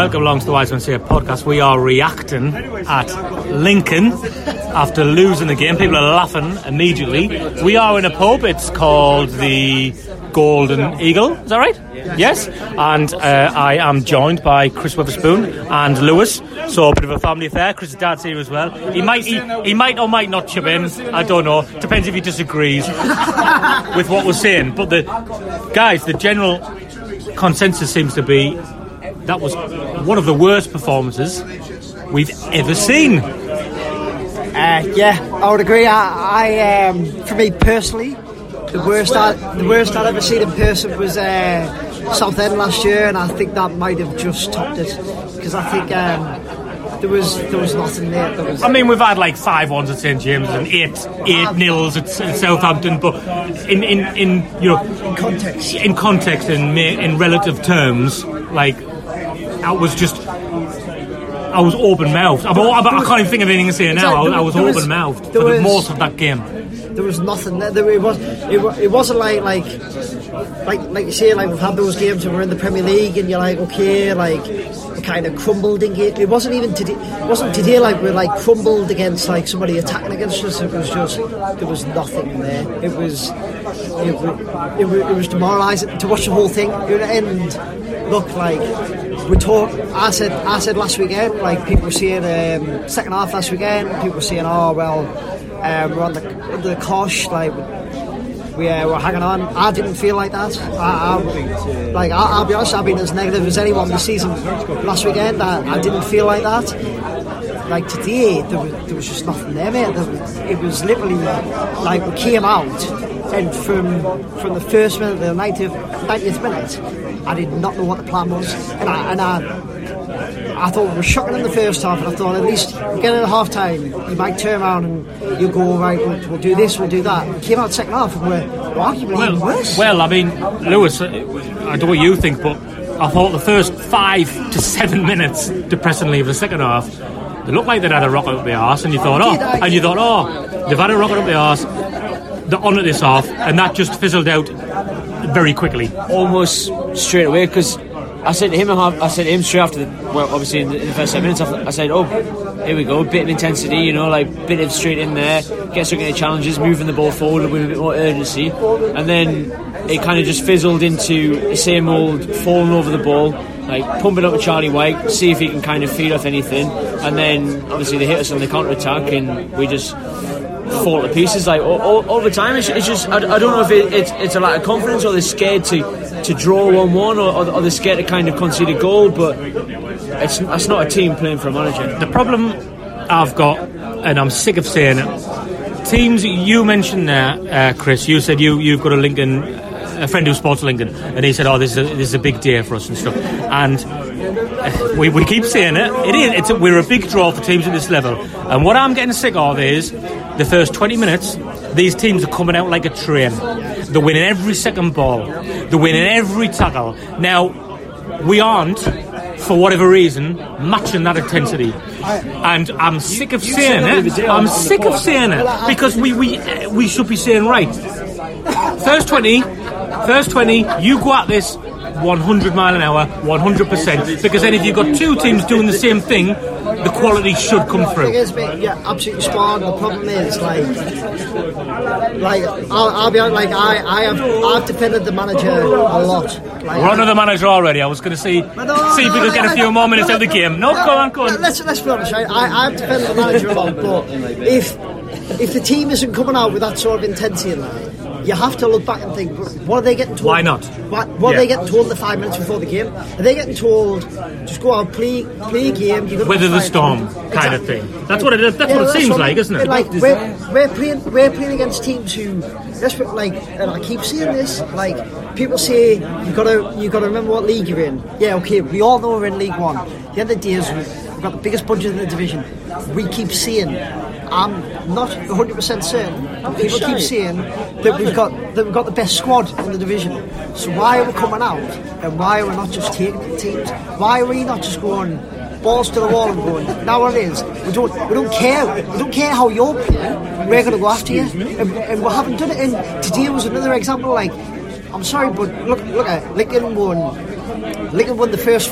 Welcome along to the Wise Men Say podcast. We are reacting at Lincoln after losing the game. People are laughing immediately. We are in a pub. It's called the Golden Eagle. Is that right? Yes. And uh, I am joined by Chris Witherspoon and Lewis. So a bit of a family affair. Chris' dad's here as well. He might he, he might or might not chip in. I don't know. Depends if he disagrees with what we're saying. But the guys, the general consensus seems to be that was one of the worst performances we've ever seen. Uh, yeah, I would agree. I, I um, for me personally, the worst I, the worst I'd ever seen in person was uh, Southend last year, and I think that might have just topped it because I think um, there was there was nothing there. there was, I mean, we've had like five ones at St James and eight eight nils at, at Southampton, but in, in, in you know in context. in context and ma- in relative terms, like I was just. I was open mouthed. I, I, can't even think of anything to say now. I, was- I was open mouthed for the most of that game. there was nothing there. it was. It, it wasn't like like like like you say like we've had those games when we're in the Premier League and you're like okay like we kind of crumbled in game. It wasn't even today. It wasn't today like we're like crumbled against like somebody attacking against us. It was just there was nothing there. It was it, it, it was demoralising to watch the whole thing. And look like we talk. I said I said last weekend like people were saying um, second half last weekend. People were saying oh well um, we're on the under the cosh like we uh, were hanging on. I didn't feel like that. I, I, like I, I'll be honest, I've been as negative as anyone this season. Last weekend, I, I didn't feel like that. Like today, there was, there was just nothing there, mate. There was, it was literally like we came out, and from from the first minute, to the 90th, 90th minute, I did not know what the plan was, and I, and I I thought we were shocking in the first half, and I thought at least get in at half time, you might turn around and you go, right, we'll, we'll do this, we'll do that. We came out second half and we're, we're arguably even worse. Well, I mean, Lewis, uh, I don't know what you think, but I thought the first five to seven minutes, depressingly, of the second half, they looked like they'd had a rocket up the arse, and you thought, oh, and you thought, oh, they've had a rocket up the arse, they're on at this half, and that just fizzled out very quickly. almost straight away because I said to him, I said to him straight after the, well, obviously in the, in the first seven minutes, I said, oh, here we go, bit of intensity, you know, like bit of straight in there, get stuck into challenges, moving the ball forward with a bit more urgency, and then it kind of just fizzled into the same old falling over the ball. Like pumping up with Charlie Wyke, see if he can kind of feed off anything, and then obviously they hit us on the counter attack, and we just fall to pieces. Like all, all, all the time, it's, it's just I, I don't know if it, it's, it's a lack of confidence or they're scared to to draw one one or, or, they're scared to kind of concede a goal. But it's that's not a team playing for a manager. The problem I've got, and I'm sick of saying it, teams you mentioned there, uh, Chris. You said you you've got a Lincoln, a friend who sports Lincoln, and he said, "Oh, this is a, this is a big day for us and stuff." And we, we keep saying it. It is. It's a, we're a big draw for teams at this level. And what I'm getting sick of is the first 20 minutes. These teams are coming out like a train. They're winning every second ball. They're winning every tackle. Now we aren't, for whatever reason, matching that intensity. And I'm sick of saying it. I'm sick of saying it because we we we should be saying right. First 20, first 20, you go at this 100 mile an hour, 100%. Because then if you've got two teams doing the same thing, the quality should come through. yeah, absolutely spot on. The problem is, like, like I'll, I'll be honest, like I, I have, I've defended the manager a lot. Like, We're on to the manager already. I was going to see, no, see if we could get a few more minutes of the game. No, go on, go on. Let's let's be honest, right? I, I've defended the manager a lot, but if if the team isn't coming out with that sort of intensity in that, you have to look back and think, what are they getting told? Why not? What, what Yeah. are they getting told the five minutes before the game? Are they getting told just go out, play play a game, you're Weather the storm kind of thing. That's what it is. That's Yeah, what it seems I like, isn't it? Like we're, we're playing we're playing against teams who that's what, like and I keep saying this like people say you've gotta you gotta remember what league you're in. Yeah, okay, we all know we're in League One. The other day is we've got the biggest budget in the division. We keep saying I'm not 100 percent certain. but People keep saying that we've got that we've got the best squad in the division. So why are we coming out and why are we not just taking the teams? Why are we not just going balls to the wall and going, now it is, we don't, we don't care, we don't care how you're playing, we're going to go after you. And, and we haven't done it. And today was another example, like, I'm sorry, but look, look at Lincoln won, Lincoln won the first,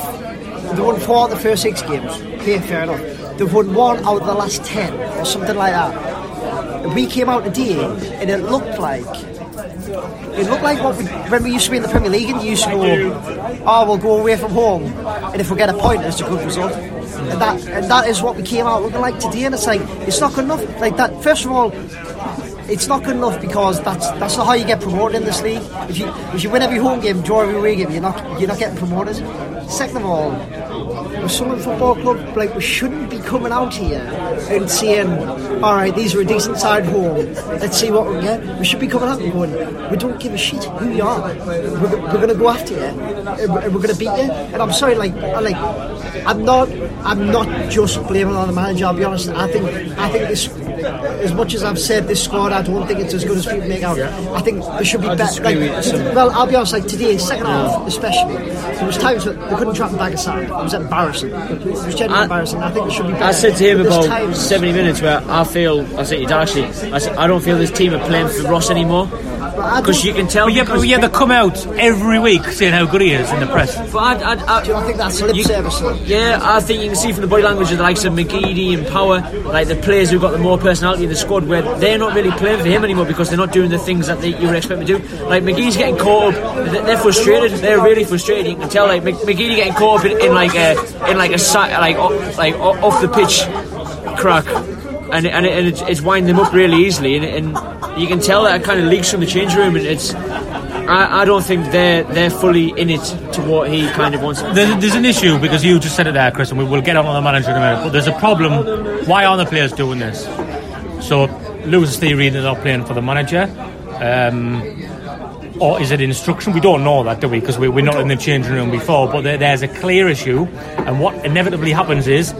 they won four of the first six games. Okay, fair enough. They've won one out of the last ten, or something like that. And we came out today, and it looked like it looked like what we, when we used to be in the Premier League and you used to go, oh, we'll go away from home, and if we get a point, it's a good result. And that and that is what we came out looking like today. And it's like it's not good enough. Like that. First of all, it's not good enough because that's that's not how you get promoted in this league. If you if you win every home game, draw every away game, you're not you're not getting promoted. Second of all, we're Sunderland Football Club, like we shouldn't be coming out here and saying, all right, these are a decent side home. Let's see what we get. We should be coming out and going, we don't give a shit who you are. We're, we're going to go after you, we're, we're going to beat you. And I'm sorry, like, I like, I'm not, I'm not just blaming on the manager. I'll be honest. I think, I think this, as much as I've said this squad, I don't think it's as good as people make out. I think there should be better. Like, with you, some- well, I'll be honest. Like today, second half especially, there was times that they couldn't trap back aside. It was embarrassing. It was genuinely I- embarrassing. I think it should be better. I said to him about times- 70 minutes where I feel, I said to Darcy, I said, I don't feel this team are playing for Ross anymore. Because you can tell. Yeah, but yeah, they come out every week saying how good he is in the press. But I, I, I, Do you not think that's lip service? though? Yeah, I think you can see from the body language of the likes of McGeady and Power, like the players who've got the more personality in the squad, where they're not really playing for him anymore because they're not doing the things that they, you would expect them to do. Like McGee's getting caught up; they're frustrated. They're really frustrated. You can tell, like Mc- McGeady getting caught up in, in like a in like a like like off the pitch crack. And, and, it, and it's, it's winding them up really easily, and, and you can tell that it kind of leaks from the change room. And it's, I, I don't think they're they're fully in it to what he kind of wants. There's, there's an issue because you just said it there, Chris, and we will get on the manager in a minute. But there's a problem. Why aren't the players doing this? So Lewis theory they're not playing for the manager, um, or is it instruction? We don't know that, do we? Because we, we're not in the changing room before. But there, there's a clear issue, and what inevitably happens is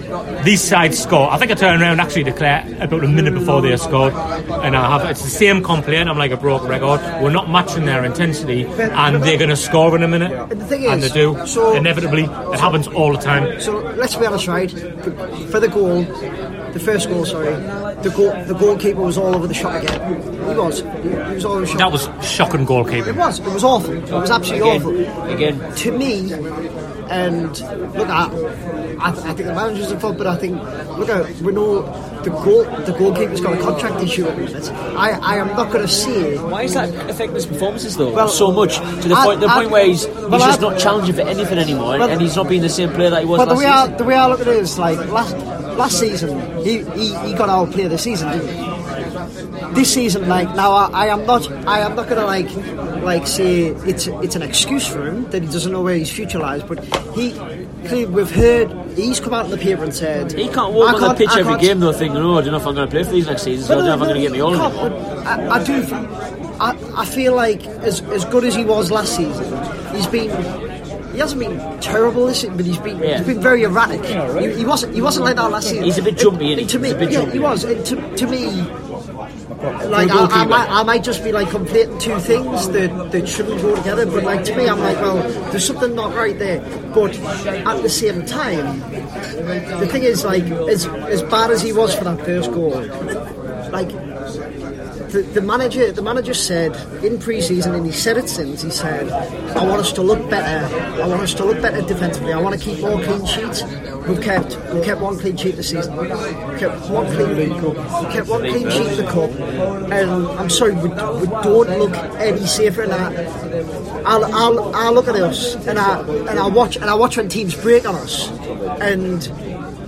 these sides score. I think I turned around actually to Claire about a minute before they scored, and I have it's the same complaint. I'm like a broken record. We're not matching their intensity, and they're going to score in a minute, And the thing and they do. so- inevitably, it happens all the time. So let's be honest, right? For the goal, the first goal, sorry, the goal, the goalkeeper was all over the shot again. He was. He, he was all over the shot. That was shocking goalkeeper. It was. It was awful. It was absolutely Again, awful. again. To me, and look at, I, I think the manager's at fault, but I think look at we know the goal. The goalkeeper's got a contract issue at the minute. I, I am not going to say. Why is that affecting his performances though? Well, so much to the I- point, the I- point where he's, he's well, just I- not challenging for anything anymore, Well, and he's not being the same player that he was But the last way I, season. the way I look at it is like last last season, he, he, he got our player of the season, didn't he? This season, like now, I, I am not I am not gonna like like say it's it's an excuse for him that he doesn't know where his future lies. But he, clearly we've heard he's come out in the paper and said He can't walk I on the can't- pitch I every can't- game though, thinking, "Oh, I don't know if I'm going to play for these next season. So I don't know if I'm going to get me all you of can't, it." but I, I do. I, I feel like as as good as he was last season, he's been. He hasn't been terrible this season, but he's been Yeah. he's been very erratic. He, he wasn't he wasn't like that last season. He's a bit jumpy, isn't he? To me, He's a bit yeah, jumpy. he was. And to, to me, like I, I, might, I might just be like conflating two things that, that shouldn't go together. But like to me, I'm like, well, there's something not right there. But at the same time, the thing is, like, as as bad as he was for that first goal, like the, the manager the manager said in pre-season and he said it since he said I want us to look better. I want us to look better defensively. I want to keep more clean sheets. We've kept we've kept one clean sheet this season. We kept one clean we kept one clean sheet the cup. And I'm sorry we, we don't look any safer in that. I'll, I'll, I'll look at us and I and I watch and I watch when teams break on us. And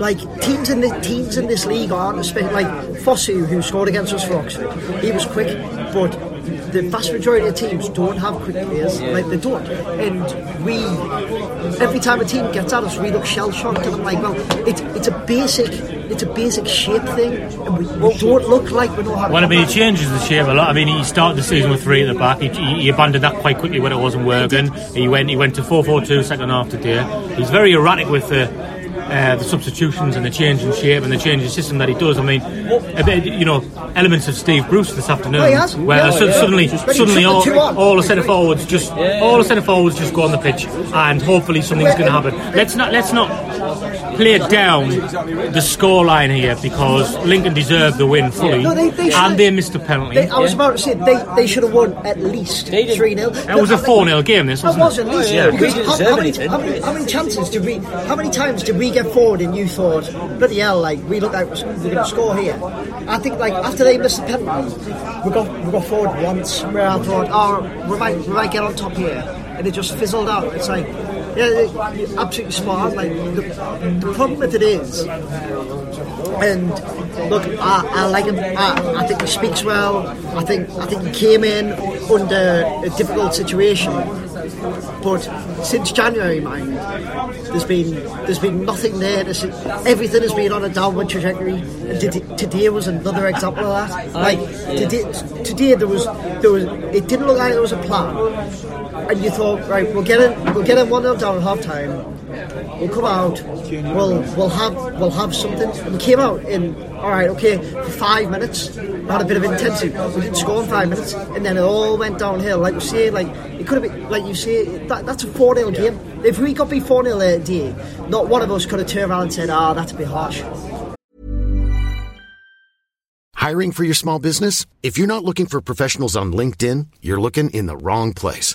like teams in the teams in this league aren't like Fosu who scored against us for Oxford he was quick but the vast majority of teams don't have quick players like they don't and we every time a team gets at us we look shell shocked and I'm like well it's it's a basic it's a basic shape thing and we, don't look like we know how to Well, I mean, he changes the shape a lot. I mean, he started the season with three at the back. He, he, he abandoned that quite quickly when it wasn't working. He went he went to 4-4-2 second half today. He's very erratic with the uh, the substitutions and the change in shape and the change in system that he does. I mean, a bit, you know, elements of Steve Bruce this afternoon, Oh, where Yeah. su- Yeah. suddenly suddenly all, the two on. all the centre forwards just all the centre forwards just go on the pitch, and hopefully something's going to happen. Let's not let's not play down the scoreline here because Lincoln deserved the win fully, No, they- they should- and they missed a penalty. They, I was about to say they, they should have won at least didn't. three 0 That was a 4 0 game, this wasn't was it? at least. Oh, yeah. Because how, how, many, how, many, how many chances did we? How many times did we get forward and you thought, bloody hell, like we look like we're going to score here? I think like after they missed the penalty, we got we got forward once where I thought, oh, we might we might get on top here, and it just fizzled out. It's like. Yeah, absolutely on. Like the, the problem with it is, and look, I, I like him. I, I think he speaks well. I think I think he came in under a difficult situation. But since January, mind, there's been there's been nothing there. There's, everything has been on a downward trajectory. And today, today was another example of that. Like today, today there was there was it didn't look like there was a plan. And you thought, right, we'll get in, we'll get in one 0 down at half time. We'll come out. We'll we'll have we'll have something. We came out in all right, okay, for five minutes. We had a bit of intensity. We didn't score in five minutes, and then it all went downhill. Like you say, like it could have been, like you say, that, that's a four 0 game. If we got beat four 0 that day, not one of us could have turned around and said, "Ah, that's a bit harsh." Hiring for your small business? If you're not looking for professionals on LinkedIn, you're looking in the wrong place.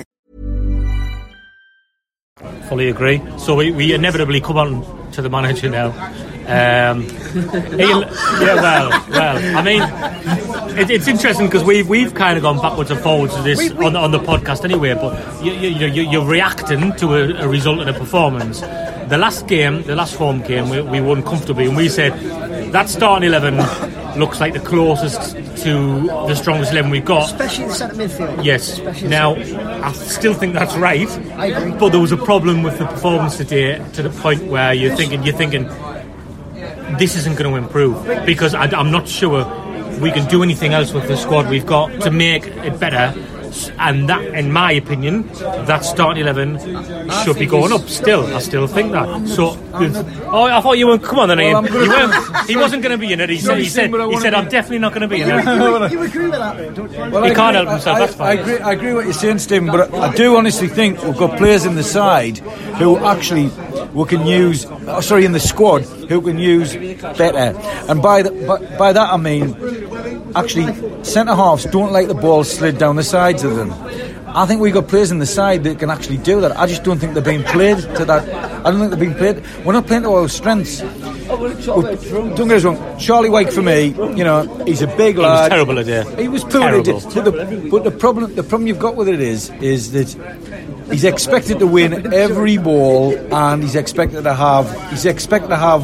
Fully agree. So we, we inevitably come on to the manager now. Um, yeah, well, well. I mean, it, it's interesting because we've we've kind of gone backwards and forwards to this on, the- on the podcast anyway. But you, you, you, you're reacting to a, a result and a performance. The last game, the last home game, we, we won comfortably, and we said that starting eleven looks like the closest to the strongest eleven we've got. Especially in the centre midfield. Yes. Now, I still think that's right. I agree. But there was a problem with the performance today to the point where you're thinking, you're thinking, this isn't going to improve because I, am not sure we can do anything else with the squad we've got to make it better. And that, in my opinion, that starting eleven should be going up. Still, I still think that. So, oh, I thought you were. Come on, then. Ian. Oh, you weren't. He wasn't going to be in it. He said. He said. he said, I'm definitely not going to be in it. you, you agree with that, though, don't you? Well, He I can't agree- help himself, I, that's fine. I agree, I agree what you're saying, Stephen, but I, I do honestly think we've got players in the side who actually we can use. oh, sorry, in the squad who can use better. And by, the, by, by that I mean, actually, centre halves don't like the ball slid down the sides of them. I think we've got players in the side that can actually do that. I just don't think they're being played to that. I don't think they're being played. We're not playing to our strengths. Don't get us wrong. Charlie Wyke for me, you know, he's a big He was lad. terrible today. He was poor. Terrible. But the, but the problem, the problem you've got with it is, is that he's expected to win every ball, and he's expected to have he's expected to have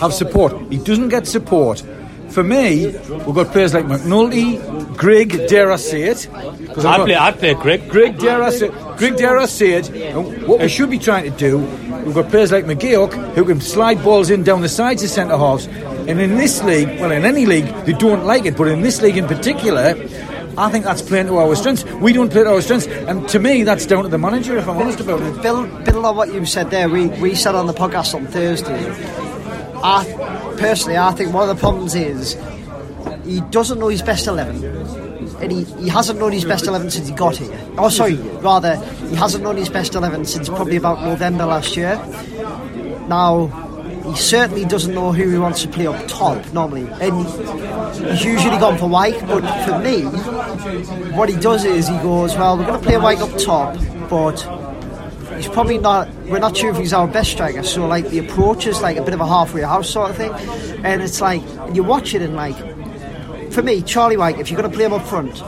have support. He doesn't get support. For me, we've got players like McNulty, Grigg, dare I say it? 'Cause I've I'd got- play, I'd play Grigg. Grigg dare I say, Grigg dare I say it. And what we should be trying to do, we've got players like McGeouch who can slide balls in down the sides of centre halves. And in this league, well, in any league, they don't like it, but in this league in particular, I think that's playing to our strengths. We don't play to our strengths, and to me, that's down to the manager. If I'm honest about it. Bill, building on what you said there, we, we said on the podcast on Thursday. I personally, I think one of the problems is he doesn't know his best eleven, and he, he hasn't known his best eleven since he got here. Oh, sorry, rather he hasn't known his best eleven since probably about November last year. Now he certainly doesn't know who he wants to play up top normally, and he's usually gone for Wyke. But for me, what he does is he goes, well, we're going to play Wyke up top, but he's probably not. We're not sure if he's our best striker. So like the approach is like a bit of a halfway house sort of thing, and it's like you watch it and like, for me, Charlie Wyke, if you're going to play him up front.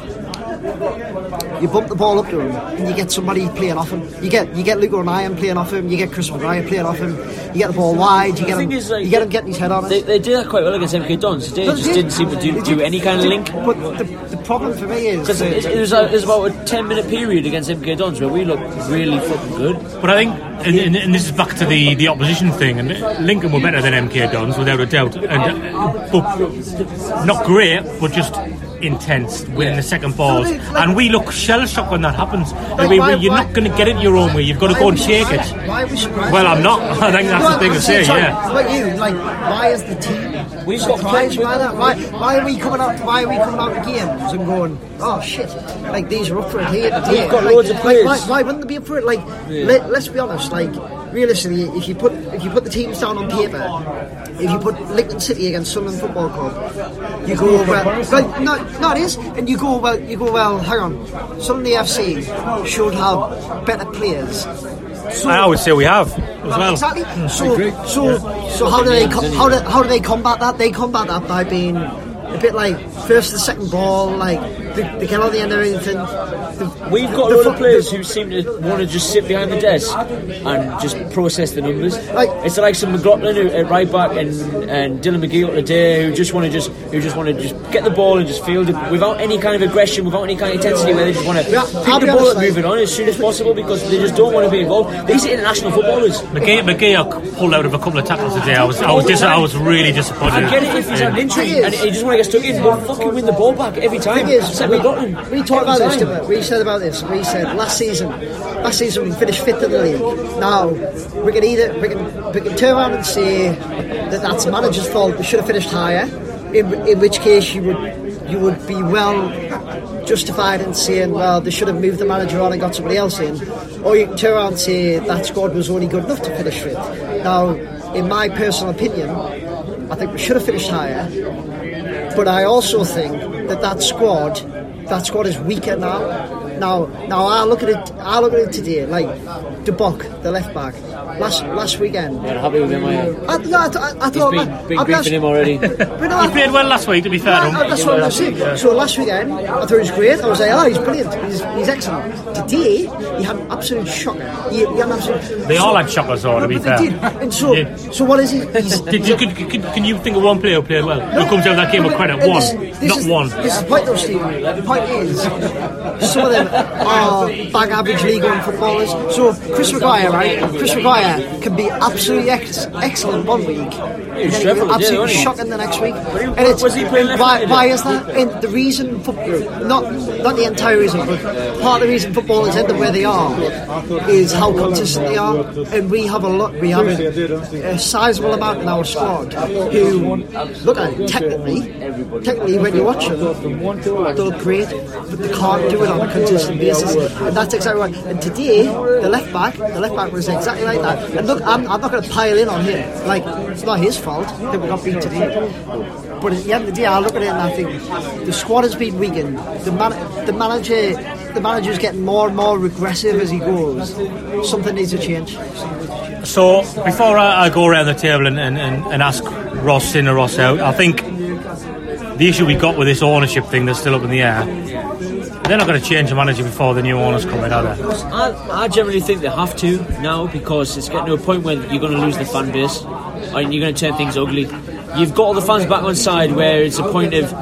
You bump the ball up to him, and you get somebody playing off him. You get you get Luke O'Nien playing off him. You get Chris Maguire playing off him. You get the ball wide. You get The him. is, like, you get him getting his head on it. They, they did that quite well against MK Dons. They just they- didn't seem to do, do any kind of link. But the, the problem for me is Because that- it, it, was a, it was about a 10 minute period against MK Dons where we looked really fucking good. But I think, and, and, and this is back to the, the opposition thing, and Lincoln were better than MK Dons, without a doubt. And, uh, but not great, but just intense, winning the second balls. So like- and we look shell shocked when that happens. I Like, mean, why- you're why- not going to get it your own way, you've got to go and shake surprised? it. Why are we surprised? Well, I'm not. I think that's No, the thing I'm to saying, say, sorry, yeah. But you, like, why is the team We've got surprised players- by that? Why, why are we coming out? Why are we coming out to games and going, oh shit, like these are up for it here? We've got like, loads of like, players. why, why wouldn't they be up for it? Like, let, let's be honest. Like, realistically, if you put if you put the teams down on paper, if you put Lincoln City against Sunderland Football Club, you go well. Right, no, no, it is, and you go well. You go well. Hang on, Sunderland FC should have better players. So, I always say we have as well. Exactly. Hmm, so, so, so how do they co- how do, how do they combat that? They combat that by being a bit like first and second ball, like they, they get on the end of anything. The- We've got the a lot of players who seem to want to just sit behind the desk and just process the numbers. Like- it's like some McLaughlin who- at right back and and Dylan McGeouch today who just want to just who just want to just get the ball and just field it without any kind of aggression, without any kind of intensity, where they just want to Yeah, pick I'll the ball honest, up, move it on as soon as possible because they just don't want to be involved. These are international footballers. McGee, McGee pulled out of a couple of tackles today. I was, I was, dis- I was really disappointed. I get it if he's had an injury and he just want to get stuck in, but fucking win the ball back every time. is, We, we talked about this. didn't We We said about this. We said last season, last season we finished fifth in the league. Now we can either we can we can turn around and say that that's manager's fault. We should have finished higher. In, in which case you would you would be well justified in saying, well, they should have moved the manager on and got somebody else in. Or you can turn around and say that squad was only good enough to finish fifth. Now, in my personal opinion, I think we should have finished higher. But I also think that that squad, that squad is weaker now. Now, now I look at it. I look at it today. Like De Bock, the left back, last last weekend. You're happy with him, are you? I, no, I, th- I thought been, man, been I'll be griefing him already. but no, I- He played well last week, to be fair. to him. no, that's what I'm saying. So last weekend, I thought he was great. I was like, oh, he's brilliant. He's, he's excellent. Today, he had an absolute shocker. He, he had an absolute. They so- all had shockers, though, to be fair. They did. And so, Yeah. so what is he? He's, Did you, could, could, can you think of one player who played well? Who comes out of that game with credit? One, this- this not is, one. This is the point, though, Stephen. The point is, some of them are bang average League One footballers. So Chris Maguire, right? Chris Maguire can be absolutely ex- excellent one week, and then he can dreadful, be absolutely shocking the next week. And it's was he playing why, why is that? And the reason, football, not not the entire reason, but part of the reason footballers end up where they are is how consistent they are. And we have a lot. We have a, a sizable amount in our squad who look at it, technically. Technically, when you watch them, they look great, but they can't do it on a consistent basis. And that's exactly right. And today, the left back, the left back was exactly like that. And look, I'm, I'm not going to pile in on him. Like, it's not his fault that we got beat today. But at the end of the day, I look at it and I think the squad has been weakened. The, man, the manager, the manager's getting more and more regressive as he goes. Something needs to change. So before I, I go around the table and, and, and ask Ross in or Ross out, I think the issue we got with this ownership thing that's still up in the air they're not going to change the manager before the new owners come in, are they? I, I generally think they have to now because it's getting to a point where you're going to lose the fan base and you're going to turn things ugly. You've got all the fans back on side where it's a point of.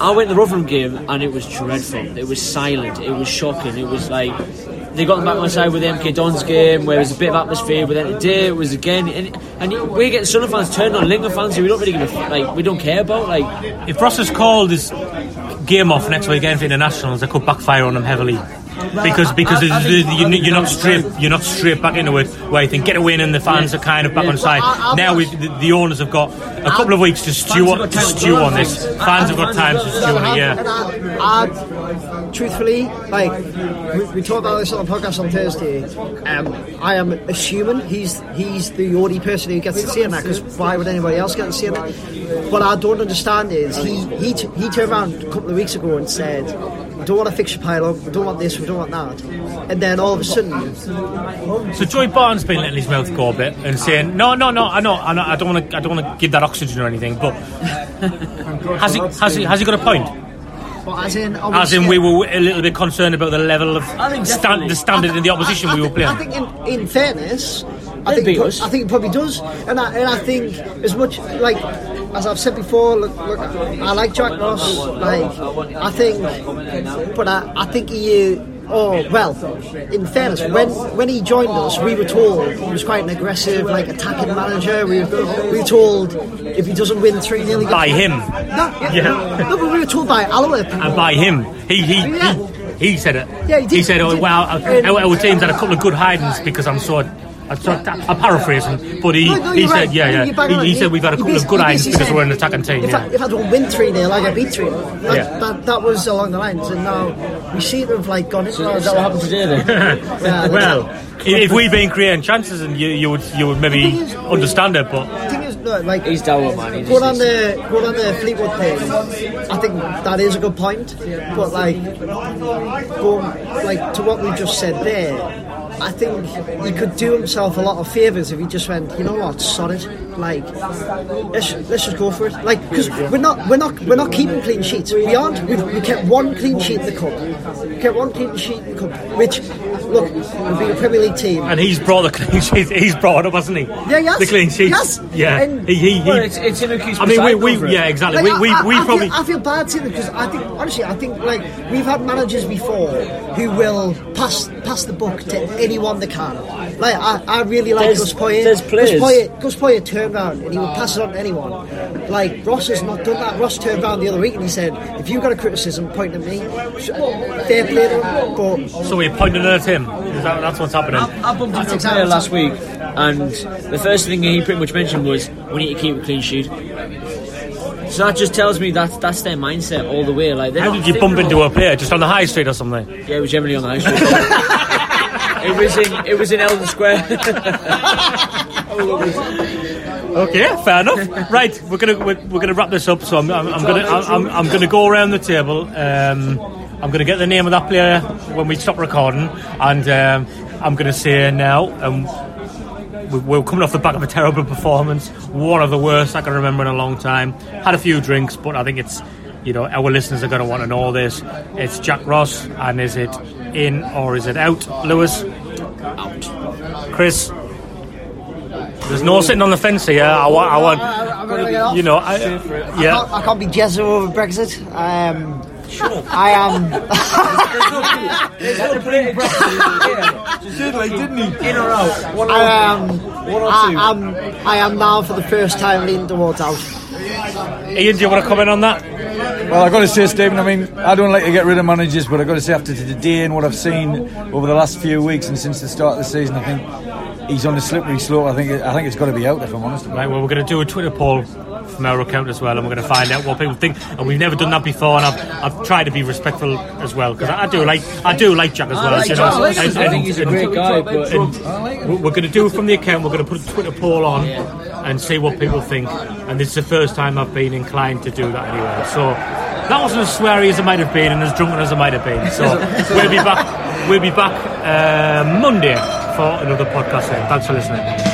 I went to the Rotherham game and it was dreadful. It was silent. It was shocking. It was like they got them back on side with the MK Dons game where it was a bit of atmosphere. But then today it was again, and, and we're getting Sunderland fans turned on Lincoln fans who we don't really give a like. We don't care about like. If Ross has called his game off next week weekend for internationals, it could backfire on them heavily. Because because I- I you- you're not straight you're not straight back into it where you think get a win and the fans are kind of back on side. Now we the, the owners have got a couple of weeks to stew on, to stew on this. Fans have got time to stew on it. Yeah. Truthfully, like we, we talked about this on the podcast on Thursday. Um, I am assuming he's he's the only person who gets to see that because why would anybody else get to see that? What I don't understand is he he he turned around a couple of weeks ago and said. We don't want to fix your pile up, we don't want this, we don't want that. And then all of a sudden, So Joey Barton's been letting his mouth go a bit and saying, "No, no, no, I know, I, know, I don't want to, I don't want to give that oxygen or anything." But has he, has he, has he got a point? But as in, are As in, we were a little bit concerned about the level of think stand, the standard in the opposition we were playing. I think, in, in fairness, I think, it pro- us. I think it probably does, and I, and I think as much like as I've said before, look, look I like Jack Ross, like I think, but I, I think he. Oh well, in fairness, when when he joined us, we were told he was quite an aggressive, like attacking manager. We were, we were told if he doesn't win three 0 by him, No, yeah, Yeah. no, but we were told by people. and by him, he he Yeah. he, he said it. Yeah, he did, he said, he "Oh our, our, our team's had a couple of good hidings because I'm so." I am paraphrasing, but he, No, no, he you're said, right. yeah, yeah. You're bang on. He, he said we've had a couple of good he hidings basically because said, we're an attacking team. If, Yeah. I, if I don't win 3 0, I get beat 3 0. That, Yeah. that, that was along the lines, and now we seem to have like gone into Is that what happened today then? Yeah, well, if if we've been creating chances, and you, you would you would maybe is- understand it, but The thing is, no, like, He's down, man. He just Going on the going on the Fleetwood thing, I think that is a good point. But like, going like to what we just said there, I think he could do himself a lot of favours if he just went, you know what, sod it. Like, let's, let's just go for it. Like, because we're not we're not we're not keeping clean sheets. We aren't. We, we kept one clean sheet in the cup. We kept one clean sheet in the cup, which look, we've been a Premier League team. and he's brought the clean sheet. He's brought it up, hasn't he? Yeah, he has. The clean sheets. Yes. Yeah. And- he, he, he, Well, it's, it's in a I mean, we, we yeah, exactly. Like, we, we, I, I, we I probably. feel, I feel bad seeing it because I think honestly I think like we've had managers before who will pass pass the book to anyone they can. Like I, I really like There's- Gus Poyet. there's players- Gus Poyet, Gus Poyet turned around and he would pass it on to anyone. Like Ross has not done that. Ross turned around the other week and he said, "If you've got a criticism, point at me." Fair play but So we're pointing at him. Is that, that's what's happening. I, I bumped into a player last week, and the first thing he pretty much mentioned was we need to keep a clean sheet. So that just tells me that that's their mindset all the way. Like, How did you bump into of- a player just on the high street or something? Yeah, it was generally on the high street. it was in it was in Eldon Square. Okay, fair enough. Right, we're gonna we're, we're gonna wrap this up. So I'm, I'm, I'm gonna I'm, I'm, I'm gonna go around the table. Um, I'm gonna get the name of that player when we stop recording, and um, I'm gonna say now. Um, we- we're coming off the back of a terrible performance, one of the worst I can remember in a long time. Had a few drinks, but I think it's you know our listeners are going to want to know this. It's Jack Ross, and is it in or is it out? Lewis, out. Chris. There's no sitting on the fence here. I want, I want, you know, I, I can't, yeah. I can't be Jezza over Brexit. Um, I am. did, like, didn't he? in or out? One or I am. One or I two. am. I am now for the first time leaning towards out. Ian, do you want to comment on that? Well, I've got to say, Stephen, I mean, I don't like to get rid of managers, but I've got to say, after today and what I've seen over the last few weeks and since the start of the season, I think he's on a slippery slope. I think I think it's got to be out, if I'm honest. Right, well, we're going to do a Twitter poll from our account as well, and we're going to find out what people think. And we've never done that before, and I've, I've tried to be respectful as well because I, I do like I do like Jack as well. like you know, I like him. and- I think he's a great guy, but- and we're- we're going to do it from the account. We're going to put a Twitter poll on and see what people think. And this is the first time I've been inclined to do that anyway. So that wasn't as sweary as it might have been, and as drunken as it might have been. So we'll be back. We'll be back uh, Monday for another podcast. Then. Thanks for listening.